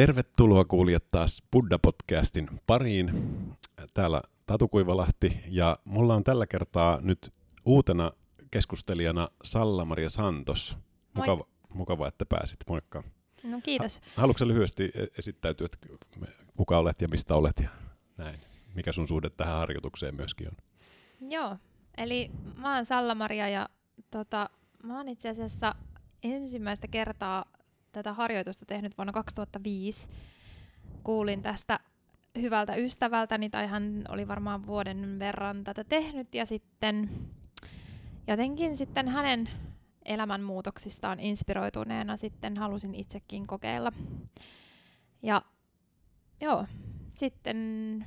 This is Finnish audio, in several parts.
Tervetuloa kuulijat taas Buddha-podcastin pariin. Täällä Tatu Kuivalahti ja mulla on tällä kertaa nyt uutena keskustelijana Salla-Maria Santos. Mukava, mukava, että pääsit. Moikka. No kiitos. Haluatko lyhyesti e- esittäytyä, että kuka olet ja mistä olet ja näin? Mikä sun suhde tähän harjoitukseen myöskin on? Joo, eli mä oon Salla-Maria ja tota, mä oon itse asiassa ensimmäistä kertaa tätä harjoitusta tehnyt vuonna 2005. Kuulin tästä hyvältä ystävältäni, tai hän oli varmaan vuoden verran tätä tehnyt, ja sitten jotenkin sitten hänen elämänmuutoksistaan inspiroituneena sitten halusin itsekin kokeilla. Ja joo, sitten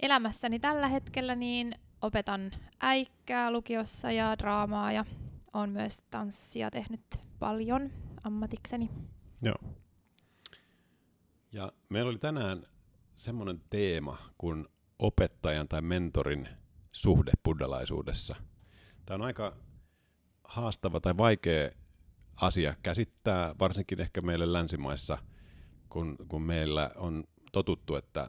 elämässäni tällä hetkellä niin opetan äikkää lukiossa ja draamaa ja on myös tanssia tehnyt paljon ammatikseni. Joo. Ja meillä oli tänään semmoinen teema kuin opettajan tai mentorin suhde buddhalaisuudessa. Tämä on aika haastava tai vaikea asia käsittää, varsinkin ehkä meille länsimaissa, kun, kun meillä on totuttu, että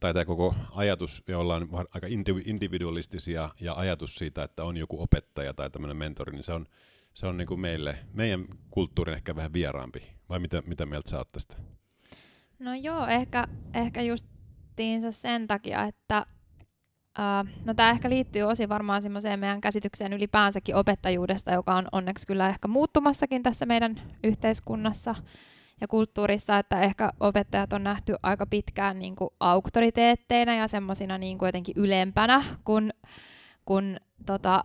tai tämä koko ajatus, jolla on aika individualistisia ja ajatus siitä, että on joku opettaja tai tämmöinen mentori, niin se on, se on niin kuin meille, meidän kulttuurin ehkä vähän vieraampi. Vai mitä, mitä mieltä sä oot tästä? No joo, ehkä, ehkä justiinsa sen takia, että uh, no tämä ehkä liittyy osin varmaan semmoiseen meidän käsitykseen ylipäänsäkin opettajuudesta, joka on onneksi kyllä ehkä muuttumassakin tässä meidän yhteiskunnassa ja kulttuurissa, että ehkä opettajat on nähty aika pitkään niin kuin auktoriteetteina ja semmoisina niin jotenkin ylempänä kuin, kuin tota,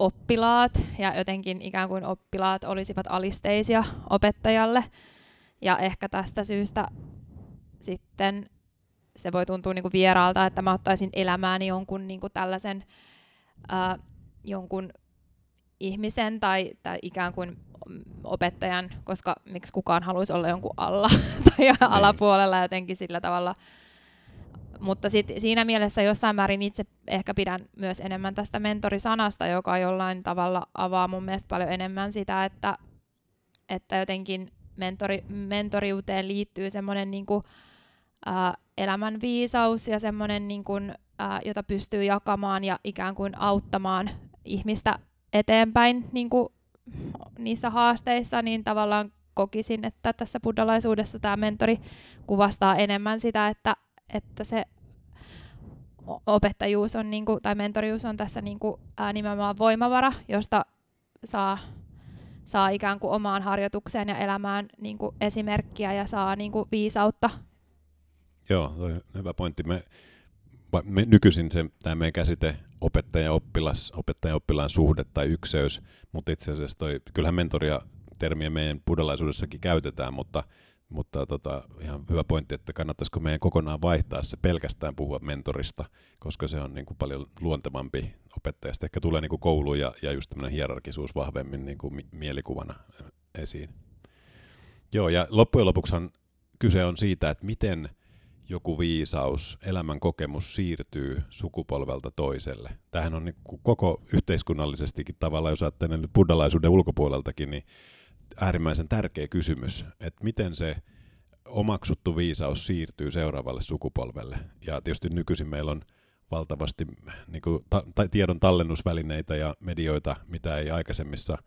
oppilaat ja jotenkin ikään kuin oppilaat olisivat alisteisia opettajalle. Ja ehkä tästä syystä sitten se voi tuntua niin kuin vieraalta, että mä ottaisin elämääni jonkun niin kuin tällaisen ää, jonkun ihmisen tai, tai ikään kuin opettajan, koska miksi kukaan haluaisi olla jonkun alla tai niin. alapuolella jotenkin sillä tavalla. Mutta sit siinä mielessä jossain määrin itse ehkä pidän myös enemmän tästä mentorisanasta, joka jollain tavalla avaa mun mielestä paljon enemmän sitä, että, että jotenkin mentori, mentoriuteen liittyy semmoinen niin kuin, ää, elämän viisaus ja semmoinen, niin kuin, ää, jota pystyy jakamaan ja ikään kuin auttamaan ihmistä eteenpäin niin kuin niissä haasteissa, niin tavallaan kokisin, että tässä buddhalaisuudessa tämä mentori kuvastaa enemmän sitä, että, että se opettajuus on, niin kuin, tai mentorius on tässä niin kuin, ää, nimenomaan voimavara, josta saa, saa ikään kuin omaan harjoitukseen ja elämään niin kuin esimerkkiä ja saa niin kuin viisautta. Joo, toi hyvä pointti. Me, me nykyisin tämä meidän käsite opettaja-oppilas, opettaja-oppilaan suhde tai ykseys, mutta itse asiassa toi, kyllähän mentoria termiä meidän buddhalaisuudessakin käytetään, mutta, mutta tota, ihan hyvä pointti, että kannattaisiko meidän kokonaan vaihtaa se pelkästään puhua mentorista, koska se on niin kuin paljon luontevampi opettajasta. Ehkä tulee niin kuin koulu ja, ja just tämmöinen hierarkisuus vahvemmin niin kuin mielikuvana esiin. Joo, ja loppujen lopuksihan kyse on siitä, että miten – joku viisaus, elämän kokemus siirtyy sukupolvelta toiselle. Tähän on niin koko yhteiskunnallisestikin tavallaan, jos ajattelee nyt buddhalaisuuden ulkopuoleltakin, niin äärimmäisen tärkeä kysymys, että miten se omaksuttu viisaus siirtyy seuraavalle sukupolvelle. Ja tietysti nykyisin meillä on valtavasti niin kuin, ta- tai tiedon tallennusvälineitä ja medioita, mitä ei aikaisemmissa,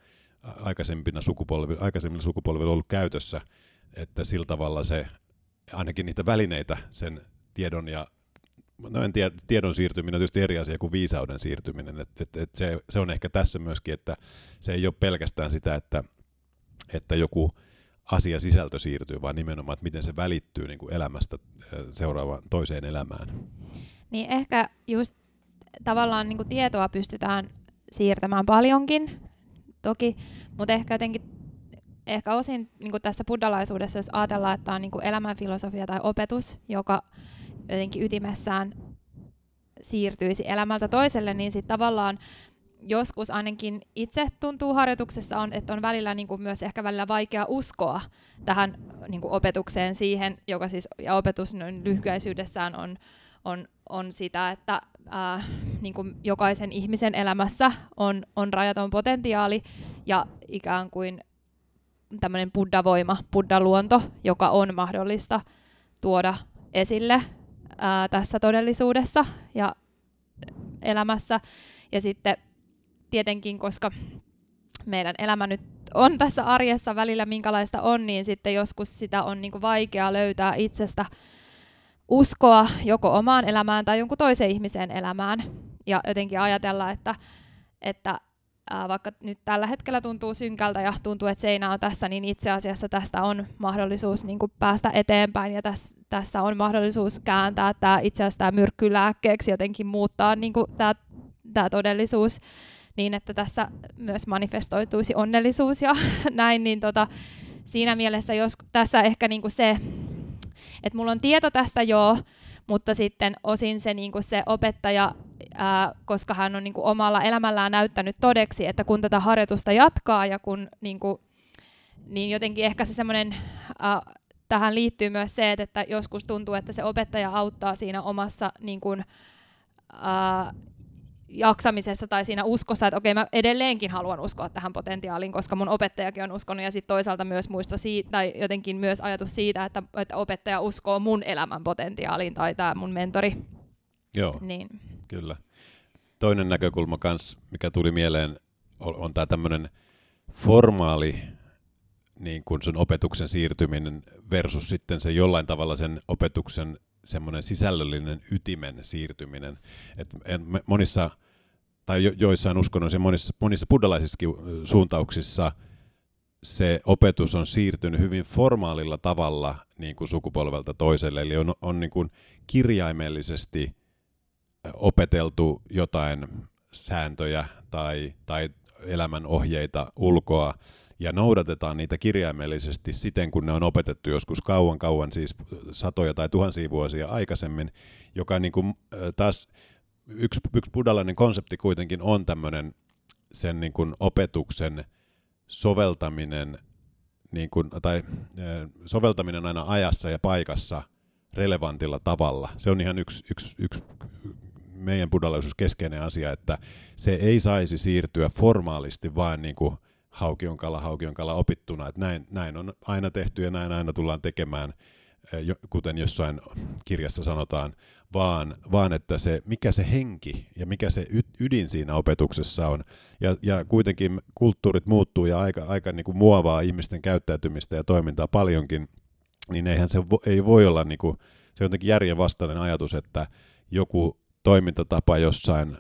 aikaisempina sukupolvi, aikaisemmilla sukupolvilla ollut käytössä, että sillä tavalla se ainakin niitä välineitä sen tiedon ja no en tiedä, tiedon siirtyminen on tietysti eri asia kuin viisauden siirtyminen. Et, et, et se, se on ehkä tässä myöskin, että se ei ole pelkästään sitä, että, että joku asia sisältö siirtyy, vaan nimenomaan, että miten se välittyy niin kuin elämästä seuraavaan toiseen elämään. Niin ehkä just tavallaan niin kuin tietoa pystytään siirtämään paljonkin, toki, mutta ehkä jotenkin ehkä osin niin kuin tässä buddhalaisuudessa, jos ajatellaan, että on niin kuin elämänfilosofia tai opetus, joka jotenkin ytimessään siirtyisi elämältä toiselle, niin sitten tavallaan joskus ainakin itse tuntuu harjoituksessa on, että on välillä niin kuin myös ehkä välillä vaikea uskoa tähän niin kuin opetukseen siihen, joka siis, ja opetus noin lyhykäisyydessään on, on, on sitä, että ää, niin kuin jokaisen ihmisen elämässä on, on rajaton potentiaali ja ikään kuin tämmöinen buddha-voima, buddha-luonto, joka on mahdollista tuoda esille ää, tässä todellisuudessa ja elämässä. Ja sitten tietenkin, koska meidän elämä nyt on tässä arjessa välillä minkälaista on, niin sitten joskus sitä on niin kuin vaikea löytää itsestä uskoa joko omaan elämään tai jonkun toisen ihmisen elämään. Ja jotenkin ajatella, että, että vaikka nyt tällä hetkellä tuntuu synkältä ja tuntuu, että seinä on tässä, niin itse asiassa tästä on mahdollisuus niin kuin päästä eteenpäin ja tässä, tässä on mahdollisuus kääntää tämä itse asiassa tämä myrkky lääkkeeksi, jotenkin muuttaa niin kuin tämä, tämä todellisuus niin, että tässä myös manifestoituisi onnellisuus ja näin, niin tota, siinä mielessä jos tässä ehkä niin kuin se, että mulla on tieto tästä joo, mutta sitten osin se, niin kuin se opettaja, ää, koska hän on niin kuin omalla elämällään näyttänyt todeksi, että kun tätä harjoitusta jatkaa ja kun niin, kuin, niin jotenkin ehkä se semmoinen, tähän liittyy myös se, että, että joskus tuntuu, että se opettaja auttaa siinä omassa niin kuin, ää, jaksamisessa tai siinä uskossa, että okei, mä edelleenkin haluan uskoa tähän potentiaaliin, koska mun opettajakin on uskonut, ja sitten toisaalta myös muisto siitä, tai jotenkin myös ajatus siitä, että, että opettaja uskoo mun elämän potentiaaliin, tai tämä mun mentori. Joo, niin. kyllä. Toinen näkökulma kans, mikä tuli mieleen, on, on tämä tämmöinen formaali niin kuin sun opetuksen siirtyminen versus sitten se jollain tavalla sen opetuksen semmoinen sisällöllinen ytimen siirtyminen. Et monissa tai jo, joissain uskonnoissa ja monissa, monissa buddhalaisissakin suuntauksissa se opetus on siirtynyt hyvin formaalilla tavalla niin kuin sukupolvelta toiselle, eli on, on niin kuin kirjaimellisesti opeteltu jotain sääntöjä tai, tai elämän ohjeita ulkoa, ja noudatetaan niitä kirjaimellisesti siten, kun ne on opetettu joskus kauan kauan, siis satoja tai tuhansia vuosia aikaisemmin, joka niin kuin, taas yksi, yksi buddhalainen konsepti kuitenkin on tämmöinen sen niin kuin opetuksen soveltaminen, niin kuin, tai soveltaminen aina ajassa ja paikassa relevantilla tavalla. Se on ihan yksi, yksi, yksi meidän buddhalaisuus keskeinen asia, että se ei saisi siirtyä formaalisti vain niin kuin haukion kala, haukion kala opittuna, että näin, näin on aina tehty ja näin aina tullaan tekemään, kuten jossain kirjassa sanotaan, vaan, vaan että se, mikä se henki ja mikä se ydin siinä opetuksessa on. Ja, ja kuitenkin kulttuurit muuttuu ja aika, aika niin kuin muovaa ihmisten käyttäytymistä ja toimintaa paljonkin, niin eihän se vo, ei voi olla, niin kuin, se on jotenkin järjenvastainen ajatus, että joku toimintatapa jossain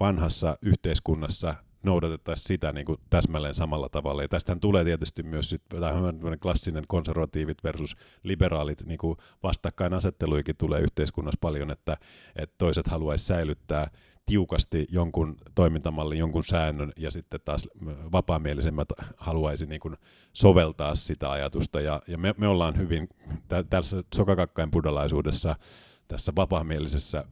vanhassa yhteiskunnassa noudatettaisiin sitä niin kuin täsmälleen samalla tavalla. Ja tästähän tulee tietysti myös sit, tämä klassinen konservatiivit versus liberaalit niin kuin vastakkainasetteluikin tulee yhteiskunnassa paljon, että, että toiset haluaisi säilyttää tiukasti jonkun toimintamallin, jonkun säännön, ja sitten taas vapaamielisemmät haluaisi niin kuin soveltaa sitä ajatusta. Ja, ja me, me ollaan hyvin tä, tässä sokakakkain buddhalaisuudessa, tässä vapaamielisessä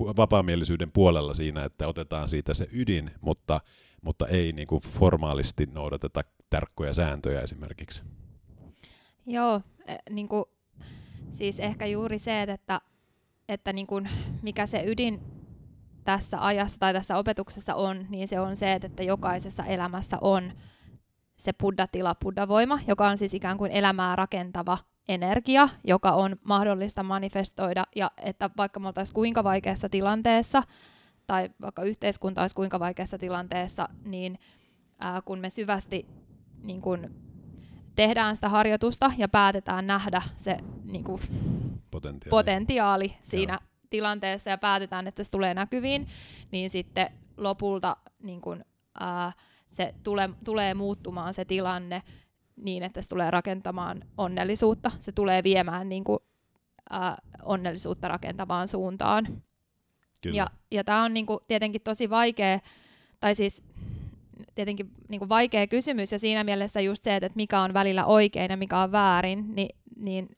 vapaamielisyyden puolella siinä, että otetaan siitä se ydin, mutta, mutta ei niin kuin formaalisti noudateta tarkkoja sääntöjä esimerkiksi. Joo, e, niin kuin, siis ehkä juuri se, että, että niin kuin, mikä se ydin tässä ajassa tai tässä opetuksessa on, niin se on se, että jokaisessa elämässä on se buddha-tila, buddha-voima, joka on siis ikään kuin elämää rakentava energia, joka on mahdollista manifestoida, ja että vaikka me oltaisiin kuinka vaikeassa tilanteessa, tai vaikka yhteiskunta olisi kuinka vaikeassa tilanteessa, niin ää, kun me syvästi niin kun tehdään sitä harjoitusta ja päätetään nähdä se niin kun, potentiaali. potentiaali siinä Joo. tilanteessa ja päätetään, että se tulee näkyviin, niin sitten lopulta niin kun, ää, se tule, tulee muuttumaan se tilanne niin, että se tulee rakentamaan onnellisuutta. Se tulee viemään niin kuin, äh, onnellisuutta rakentavaan suuntaan. Kyllä. Ja, ja tämä on niin kuin, tietenkin tosi vaikea, tai siis tietenkin niin kuin vaikea kysymys, ja siinä mielessä just se, että mikä on välillä oikein ja mikä on väärin, niin, niin,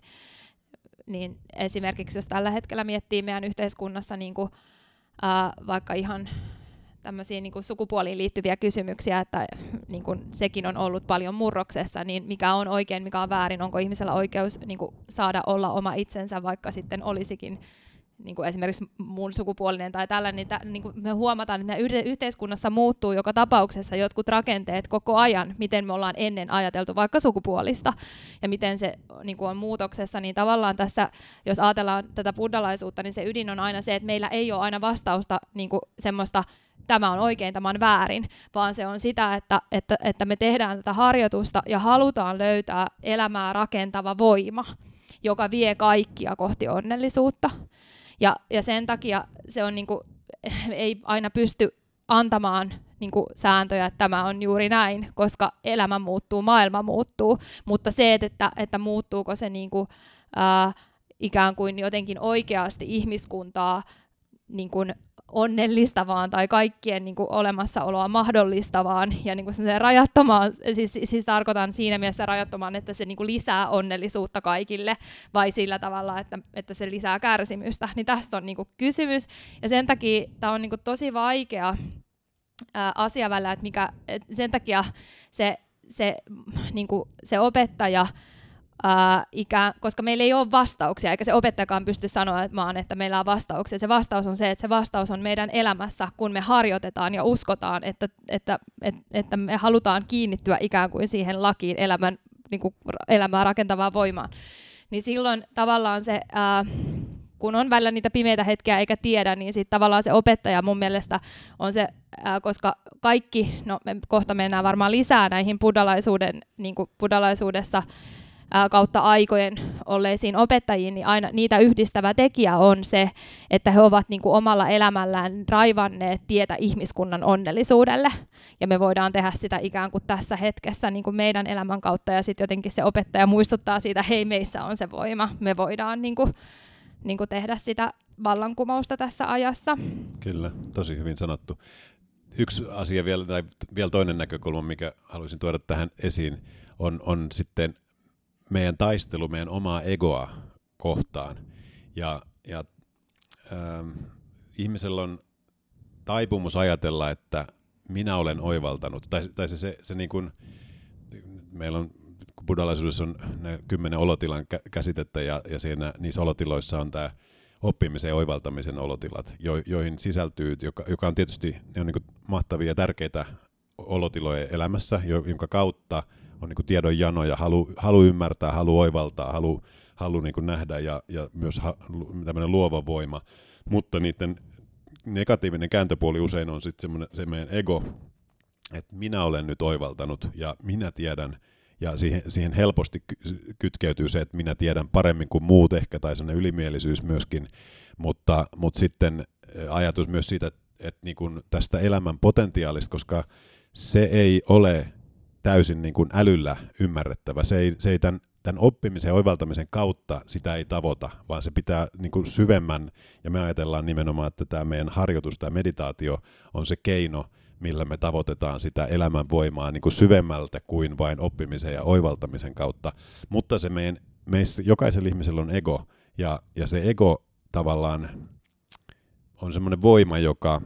niin esimerkiksi jos tällä hetkellä miettii meidän yhteiskunnassa niin kuin, äh, vaikka ihan tämmöisiä niin kuin sukupuoliin liittyviä kysymyksiä, että niin kuin sekin on ollut paljon murroksessa, niin mikä on oikein, mikä on väärin, onko ihmisellä oikeus niin kuin saada olla oma itsensä, vaikka sitten olisikin niin kuin esimerkiksi mun sukupuolinen tai tällainen, niin, tä, niin kuin me huomataan, että yhteiskunnassa muuttuu joka tapauksessa jotkut rakenteet koko ajan, miten me ollaan ennen ajateltu vaikka sukupuolista ja miten se niin kuin on muutoksessa, niin tavallaan tässä, jos ajatellaan tätä buddhalaisuutta, niin se ydin on aina se, että meillä ei ole aina vastausta niin kuin semmoista tämä on oikein, tämä on väärin, vaan se on sitä, että, että, että me tehdään tätä harjoitusta ja halutaan löytää elämää rakentava voima, joka vie kaikkia kohti onnellisuutta. Ja, ja sen takia se on niinku, ei aina pysty antamaan niinku sääntöjä, että tämä on juuri näin, koska elämä muuttuu, maailma muuttuu, mutta se, että, että muuttuuko se niinku, ää, ikään kuin jotenkin oikeasti ihmiskuntaa niin kuin onnellistavaan tai kaikkien niin kuin, olemassaoloa mahdollistavaan ja niin kuin, rajattomaan, siis, siis tarkoitan siinä mielessä rajattomaan, että se niin kuin, lisää onnellisuutta kaikille vai sillä tavalla, että, että se lisää kärsimystä, niin tästä on niin kuin, kysymys. Ja sen takia tämä on niin kuin, tosi vaikea asia välillä, että mikä, et sen takia se, se, niin kuin, se opettaja Uh, ikään, koska meillä ei ole vastauksia, eikä se opettajakaan pysty sanomaan, että meillä on vastauksia. Se vastaus on se, että se vastaus on meidän elämässä, kun me harjoitetaan ja uskotaan, että, että, että, että me halutaan kiinnittyä ikään kuin siihen lakiin elämän, niin kuin elämää rakentavaan voimaan. Niin silloin tavallaan se, uh, kun on välillä niitä pimeitä hetkiä eikä tiedä, niin sitten tavallaan se opettaja mun mielestä on se, uh, koska kaikki, no me kohta mennään varmaan lisää näihin buddhalaisuuden, niin kuin buddhalaisuudessa, kautta aikojen olleisiin opettajiin, niin aina niitä yhdistävä tekijä on se, että he ovat niin kuin omalla elämällään raivanneet tietä ihmiskunnan onnellisuudelle. Ja me voidaan tehdä sitä ikään kuin tässä hetkessä niin kuin meidän elämän kautta, ja sitten jotenkin se opettaja muistuttaa siitä, hei meissä on se voima, me voidaan niin kuin, niin kuin tehdä sitä vallankumousta tässä ajassa. Kyllä, tosi hyvin sanottu. Yksi asia vielä, tai vielä toinen näkökulma, mikä haluaisin tuoda tähän esiin, on, on sitten meidän taistelu meidän omaa egoa kohtaan. Ja, ja ähm, ihmisellä on taipumus ajatella, että minä olen oivaltanut. Tai, tai se, se, se niin kuin, meillä on buddhalaisuudessa on ne kymmenen olotilan käsitettä ja, ja siinä, niissä olotiloissa on tämä oppimisen ja oivaltamisen olotilat, jo, joihin sisältyy, joka, joka on tietysti ne on niin mahtavia ja tärkeitä olotiloja elämässä, jonka kautta on niin tiedon jano ja halu, halu ymmärtää, halu oivaltaa, halu, halu niin nähdä ja, ja myös ha, tämmöinen luova voima. Mutta niiden negatiivinen kääntöpuoli usein on sitten se meidän ego, että minä olen nyt oivaltanut ja minä tiedän, ja siihen, siihen helposti kytkeytyy se, että minä tiedän paremmin kuin muut ehkä, tai sellainen ylimielisyys myöskin, mutta, mutta sitten ajatus myös siitä, että, että niin kuin tästä elämän potentiaalista, koska se ei ole täysin niin kuin älyllä ymmärrettävä. Se ei, se ei tämän, tämän oppimisen ja oivaltamisen kautta sitä ei tavoita, vaan se pitää niin kuin syvemmän, ja me ajatellaan nimenomaan, että tämä meidän harjoitus, tämä meditaatio on se keino, millä me tavoitetaan sitä elämän voimaa niin kuin syvemmältä kuin vain oppimisen ja oivaltamisen kautta. Mutta se meidän, meissä, jokaisella ihmisellä on ego, ja, ja se ego tavallaan on semmoinen voima, joka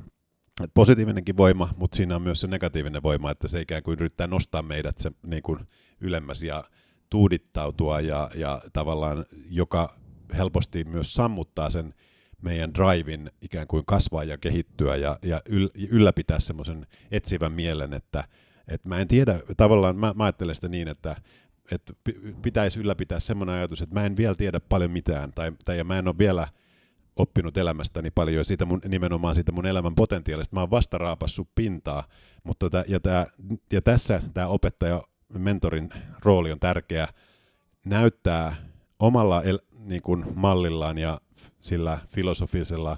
positiivinenkin voima, mutta siinä on myös se negatiivinen voima, että se ikään kuin yrittää nostaa meidät se, niin kuin ylemmäs ja tuudittautua ja, ja tavallaan joka helposti myös sammuttaa sen meidän drivein ikään kuin kasvaa ja kehittyä ja, ja yl, ylläpitää semmoisen etsivän mielen, että, että mä en tiedä, tavallaan mä, mä ajattelen sitä niin, että, että pitäisi ylläpitää semmoinen ajatus, että mä en vielä tiedä paljon mitään tai, tai ja mä en ole vielä – oppinut elämästäni paljon ja siitä mun, nimenomaan siitä mun elämän potentiaalista. Mä oon vasta raapassut pintaa, mutta tää, ja, tää, ja tässä tämä opettaja, mentorin rooli on tärkeä näyttää omalla el, niin kuin mallillaan ja sillä filosofisella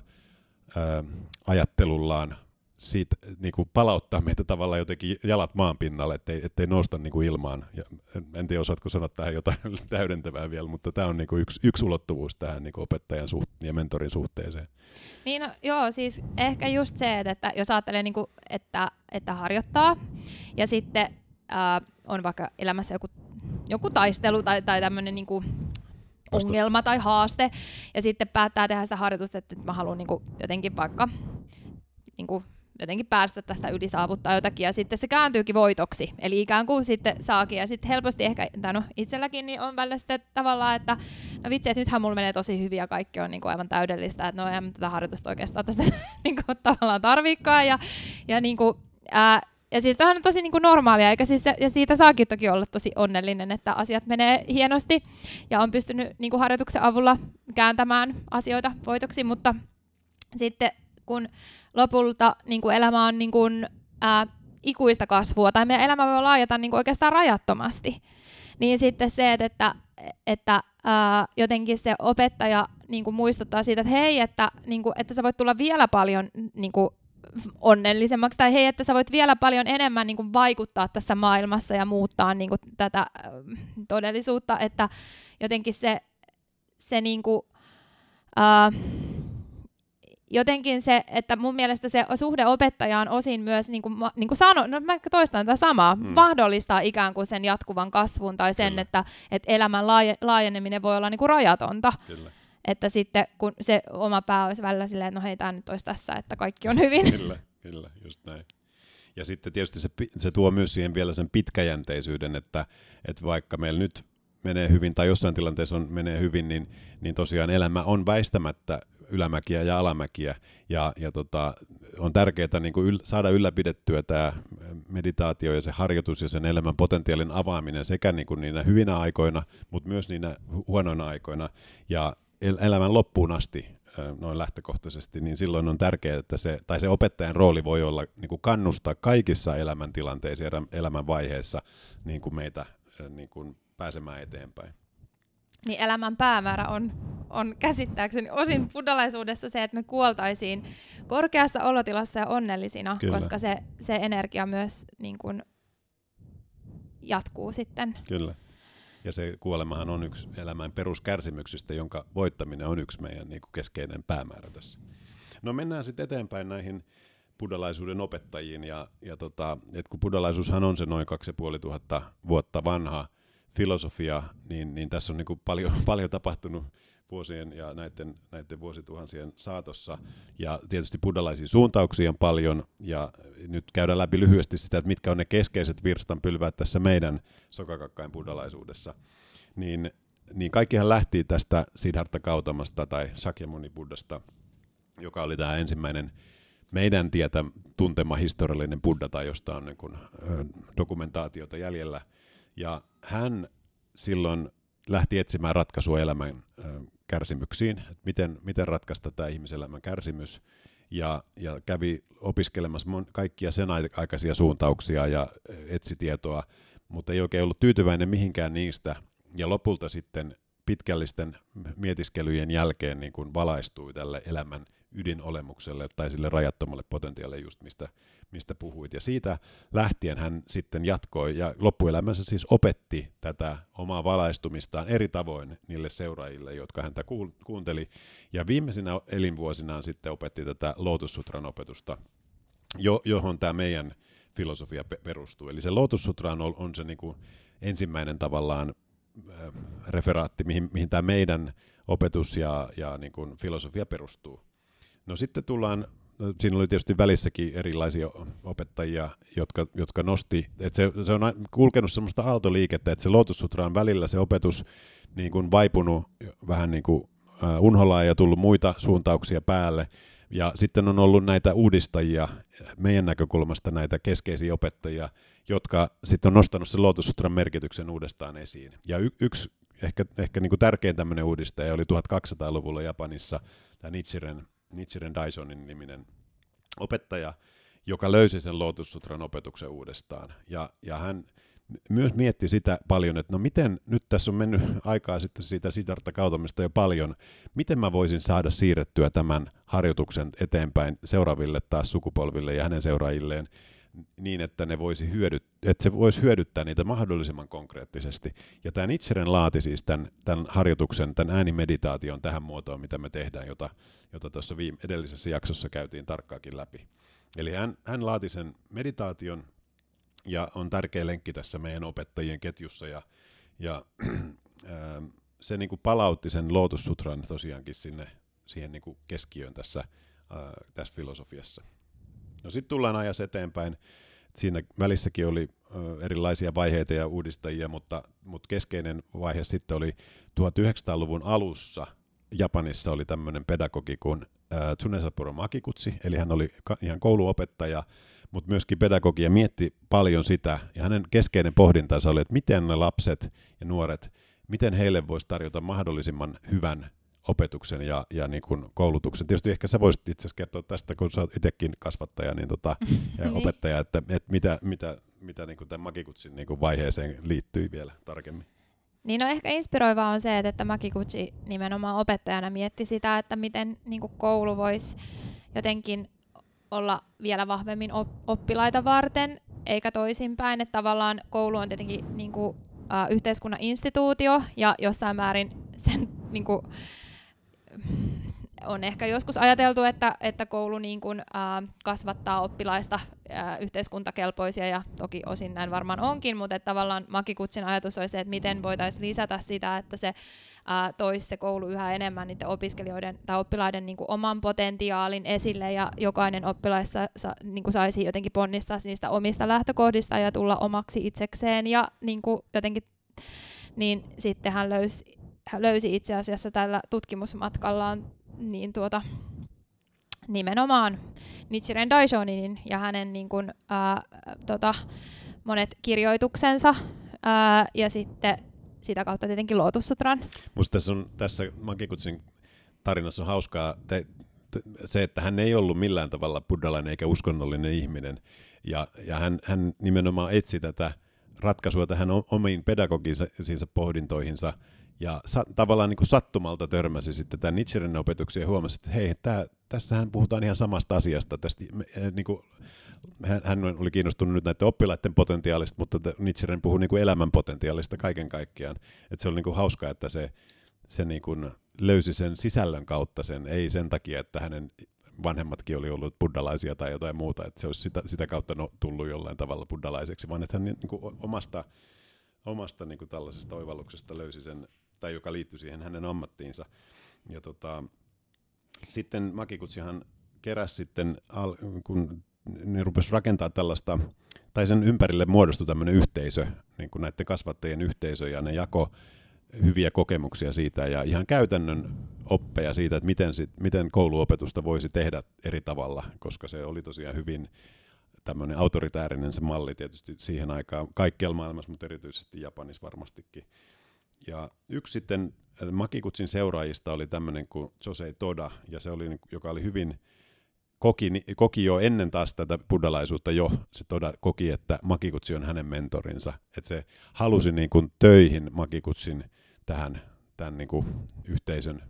ää, ajattelullaan siitä, niin kuin palauttaa meitä tavallaan jotenkin jalat maan pinnalle, ettei, ettei nousta niin kuin ilmaan. Ja en, tiedä, osaatko sanoa tähän jotain täydentävää vielä, mutta tämä on niin kuin yksi, yksi ulottuvuus tähän niin kuin opettajan suht, ja mentorin suhteeseen. Niin, no, joo, siis ehkä just se, että jos ajattelee, niin kuin, että, että harjoittaa, ja sitten äh, on vaikka elämässä joku, joku taistelu tai, tai tämmöinen niin kuin, ongelma tai haaste, ja sitten päättää tehdä sitä harjoitusta, että mä haluan niin kuin, jotenkin vaikka niin kuin, jotenkin päästä tästä yli saavuttaa jotakin, ja sitten se kääntyykin voitoksi, eli ikään kuin sitten saakin, ja sitten helposti ehkä, tai no itselläkin niin on välillä sitten tavallaan, että no vitsi, että nythän mulla menee tosi hyvin, ja kaikki on niin kuin aivan täydellistä, että no eihän tätä harjoitusta oikeastaan tässä niin kuin, tavallaan tarviikaan, ja, ja niin kuin, ää, ja siis on tosi niin kuin normaalia, eikä siis, ja siitä saakin toki olla tosi onnellinen, että asiat menee hienosti ja on pystynyt niin kuin harjoituksen avulla kääntämään asioita voitoksi, mutta sitten kun lopulta niin kuin elämä on niin kuin, ää, ikuista kasvua, tai meidän elämä voi laajata niin kuin oikeastaan rajattomasti, niin sitten se, että, että, että ää, jotenkin se opettaja niin kuin muistuttaa siitä, että hei, että, niin kuin, että sä voit tulla vielä paljon niin kuin, onnellisemmaksi, tai hei, että sä voit vielä paljon enemmän niin kuin, vaikuttaa tässä maailmassa ja muuttaa niin kuin, tätä äh, todellisuutta, että jotenkin se, se niin kuin, äh, jotenkin se, että mun mielestä se suhde opettajaan osin myös, niin kuin, niin kuin sano, no mä toistan tätä samaa, hmm. mahdollistaa ikään kuin sen jatkuvan kasvun tai sen, Kyllä. että, että elämän laajeneminen voi olla niin kuin rajatonta. Kyllä. Että sitten kun se oma pää olisi välillä silleen, no hei, tämä nyt olisi tässä, että kaikki on hyvin. Kyllä, kyllä, just näin. Ja sitten tietysti se, se tuo myös siihen vielä sen pitkäjänteisyyden, että, että vaikka meillä nyt menee hyvin tai jossain tilanteessa on, menee hyvin, niin, niin tosiaan elämä on väistämättä ylämäkiä ja alamäkiä. Ja, ja tota, on tärkeää niin kuin yl, saada ylläpidettyä tämä meditaatio ja se harjoitus ja sen elämän potentiaalin avaaminen sekä niin kuin niinä hyvinä aikoina, mutta myös niinä huonoina aikoina. Ja elämän loppuun asti noin lähtökohtaisesti, niin silloin on tärkeää, että se, tai se opettajan rooli voi olla niin kuin kannustaa kaikissa elämäntilanteissa ja elämän vaiheissa niin kuin meitä niin kuin pääsemään eteenpäin. Niin elämän päämäärä on, on käsittääkseni osin buddhalaisuudessa se, että me kuoltaisiin korkeassa olotilassa ja onnellisina, Kyllä. koska se, se energia myös niin kuin, jatkuu sitten. Kyllä. Ja se kuolemahan on yksi elämän peruskärsimyksistä, jonka voittaminen on yksi meidän niin kuin keskeinen päämäärä tässä. No mennään sitten eteenpäin näihin buddhalaisuuden opettajiin. Ja, ja tota, et kun buddhalaisuushan on se noin 2500 vuotta vanha filosofia, niin, niin tässä on niin kuin paljon, paljon tapahtunut vuosien ja näiden, näiden vuosituhansien saatossa. Ja tietysti buddhalaisia suuntauksia on paljon, ja nyt käydään läpi lyhyesti sitä, että mitkä on ne keskeiset virstanpylväät tässä meidän sokakakkain buddhalaisuudessa. Niin, niin kaikkihan lähti tästä Siddhartha Kautamasta tai Sakyamuni Buddhasta, joka oli tämä ensimmäinen meidän tietä tuntema historiallinen buddha, tai josta on niin kuin, dokumentaatiota jäljellä. Ja hän silloin lähti etsimään ratkaisua elämän kärsimyksiin, että miten, miten ratkaista tämä ihmiselämän kärsimys, ja, ja kävi opiskelemassa mon, kaikkia sen aikaisia suuntauksia ja etsi tietoa, mutta ei oikein ollut tyytyväinen mihinkään niistä, ja lopulta sitten pitkällisten mietiskelyjen jälkeen niin kuin valaistui tälle elämän ydinolemukselle tai sille rajattomalle potentiaalille just mistä, mistä puhuit. Ja siitä lähtien hän sitten jatkoi ja loppuelämänsä siis opetti tätä omaa valaistumistaan eri tavoin niille seuraajille, jotka häntä kuunteli. Ja viimeisinä elinvuosinaan sitten opetti tätä Lotussutran opetusta, jo, johon tämä meidän filosofia perustuu. Eli se Lotussutra on, on se niin kuin ensimmäinen tavallaan äh, referaatti, mihin, mihin tämä meidän opetus ja, ja niin kuin filosofia perustuu. No sitten tullaan, no siinä oli tietysti välissäkin erilaisia opettajia, jotka, jotka nosti, että se, se on kulkenut semmoista aaltoliikettä, että se on välillä se opetus niin kuin vaipunut vähän niin kuin unholaan ja tullut muita suuntauksia päälle, ja sitten on ollut näitä uudistajia meidän näkökulmasta, näitä keskeisiä opettajia, jotka sitten on nostanut sen Lotus merkityksen uudestaan esiin. Ja y- yksi ehkä, ehkä niin kuin tärkein tämmöinen uudistaja oli 1200-luvulla Japanissa, tämä Nichiren Nichiren Dysonin niminen opettaja, joka löysi sen Lotus-sutran opetuksen uudestaan. Ja, ja hän myös mietti sitä paljon, että no miten, nyt tässä on mennyt aikaa sitten siitä Siddhartha Kautamista jo paljon, miten mä voisin saada siirrettyä tämän harjoituksen eteenpäin seuraaville taas sukupolville ja hänen seuraajilleen, niin, että, ne voisi hyödyt, että se voisi hyödyttää niitä mahdollisimman konkreettisesti. Ja tämä Nietzscheren laati siis tämän, tämän harjoituksen, tämän äänimeditaation tähän muotoon, mitä me tehdään, jota, jota tuossa viime, edellisessä jaksossa käytiin tarkkaakin läpi. Eli hän, hän laati sen meditaation ja on tärkeä lenkki tässä meidän opettajien ketjussa ja, ja se niin kuin palautti sen Lotus Sutran tosiaankin sinne siihen niin kuin keskiöön tässä, ää, tässä filosofiassa. No sitten tullaan ajassa eteenpäin. Siinä välissäkin oli erilaisia vaiheita ja uudistajia, mutta, mutta keskeinen vaihe sitten oli 1900-luvun alussa. Japanissa oli tämmöinen pedagogi kuin Tsunesapuro Makikutsi, eli hän oli ihan kouluopettaja, mutta myöskin pedagogia mietti paljon sitä, ja hänen keskeinen pohdintansa oli, että miten ne lapset ja nuoret, miten heille voisi tarjota mahdollisimman hyvän opetuksen ja, ja niin kuin koulutuksen. Tietysti ehkä sä voisit itse asiassa kertoa tästä, kun sä oot itsekin kasvattaja niin tota, ja niin. opettaja, että, että mitä, mitä, mitä niin kuin tämän Makikutsin niin kuin vaiheeseen liittyy vielä tarkemmin. Niin no ehkä inspiroivaa on se, että Makikuchi nimenomaan opettajana mietti sitä, että miten niin kuin koulu voisi jotenkin olla vielä vahvemmin oppilaita varten, eikä toisinpäin, että tavallaan koulu on tietenkin niin kuin, äh, yhteiskunnan instituutio ja jossain määrin sen niin kuin, on ehkä joskus ajateltu, että, että koulu niin kuin, äh, kasvattaa oppilaista äh, yhteiskuntakelpoisia, ja toki osin näin varmaan onkin, mutta että tavallaan Makikutsin ajatus oli se, että miten voitaisiin lisätä sitä, että se äh, toisi se koulu yhä enemmän niiden opiskelijoiden tai oppilaiden niin kuin oman potentiaalin esille, ja jokainen oppilaissa sa, niin kuin saisi jotenkin ponnistaa niistä omista lähtökohdista ja tulla omaksi itsekseen, ja niin kuin jotenkin niin sitten hän löysi löysi itse asiassa tällä tutkimusmatkallaan niin tuota, nimenomaan Nichiren Daishoninin ja hänen niin kuin, ää, tota, monet kirjoituksensa ää, ja sitten sitä kautta tietenkin Lotussutran. Musta tässä, on, tässä Makikutsin tarinassa on hauskaa te, te, se, että hän ei ollut millään tavalla buddhalainen eikä uskonnollinen ihminen. Ja, ja hän, hän nimenomaan etsi tätä ratkaisua tähän omiin pedagogisiinsa pohdintoihinsa – ja sa- tavallaan niin kuin sattumalta törmäsi sitten tämän Nietzscherin opetuksia ja huomasi, että hei, tää, tässähän puhutaan ihan samasta asiasta. Tästä, eh, niin kuin, hän, hän oli kiinnostunut nyt näiden oppilaiden potentiaalista, mutta Nietzscherin puhui niin kuin elämän potentiaalista kaiken kaikkiaan. Et se oli niin kuin hauskaa, että se, se niin kuin löysi sen sisällön kautta sen, ei sen takia, että hänen vanhemmatkin oli ollut buddalaisia tai jotain muuta, että se olisi sitä, sitä kautta no, tullut jollain tavalla buddalaiseksi, vaan että hän niin kuin omasta, omasta niin kuin tällaisesta oivalluksesta löysi sen tai joka liittyi siihen hänen ammattiinsa. Ja tota, sitten Makikutsihan keräsi sitten, kun ne rupesi rakentaa tällaista, tai sen ympärille muodostui tämmöinen yhteisö, niin kuin näiden kasvattajien yhteisö, ja ne jako hyviä kokemuksia siitä ja ihan käytännön oppeja siitä, että miten, sit, miten kouluopetusta voisi tehdä eri tavalla, koska se oli tosiaan hyvin tämmöinen autoritäärinen se malli tietysti siihen aikaan kaikkialla maailmassa, mutta erityisesti Japanissa varmastikin. Ja yksi sitten äh, Makikutsin seuraajista oli tämmöinen kuin Jose Toda, ja se oli, joka oli hyvin, koki, koki jo ennen taas tätä buddhalaisuutta jo, se Toda koki, että Makikutsi on hänen mentorinsa, että se halusi niin kuin töihin Makikutsin tähän tämän niin kuin yhteisön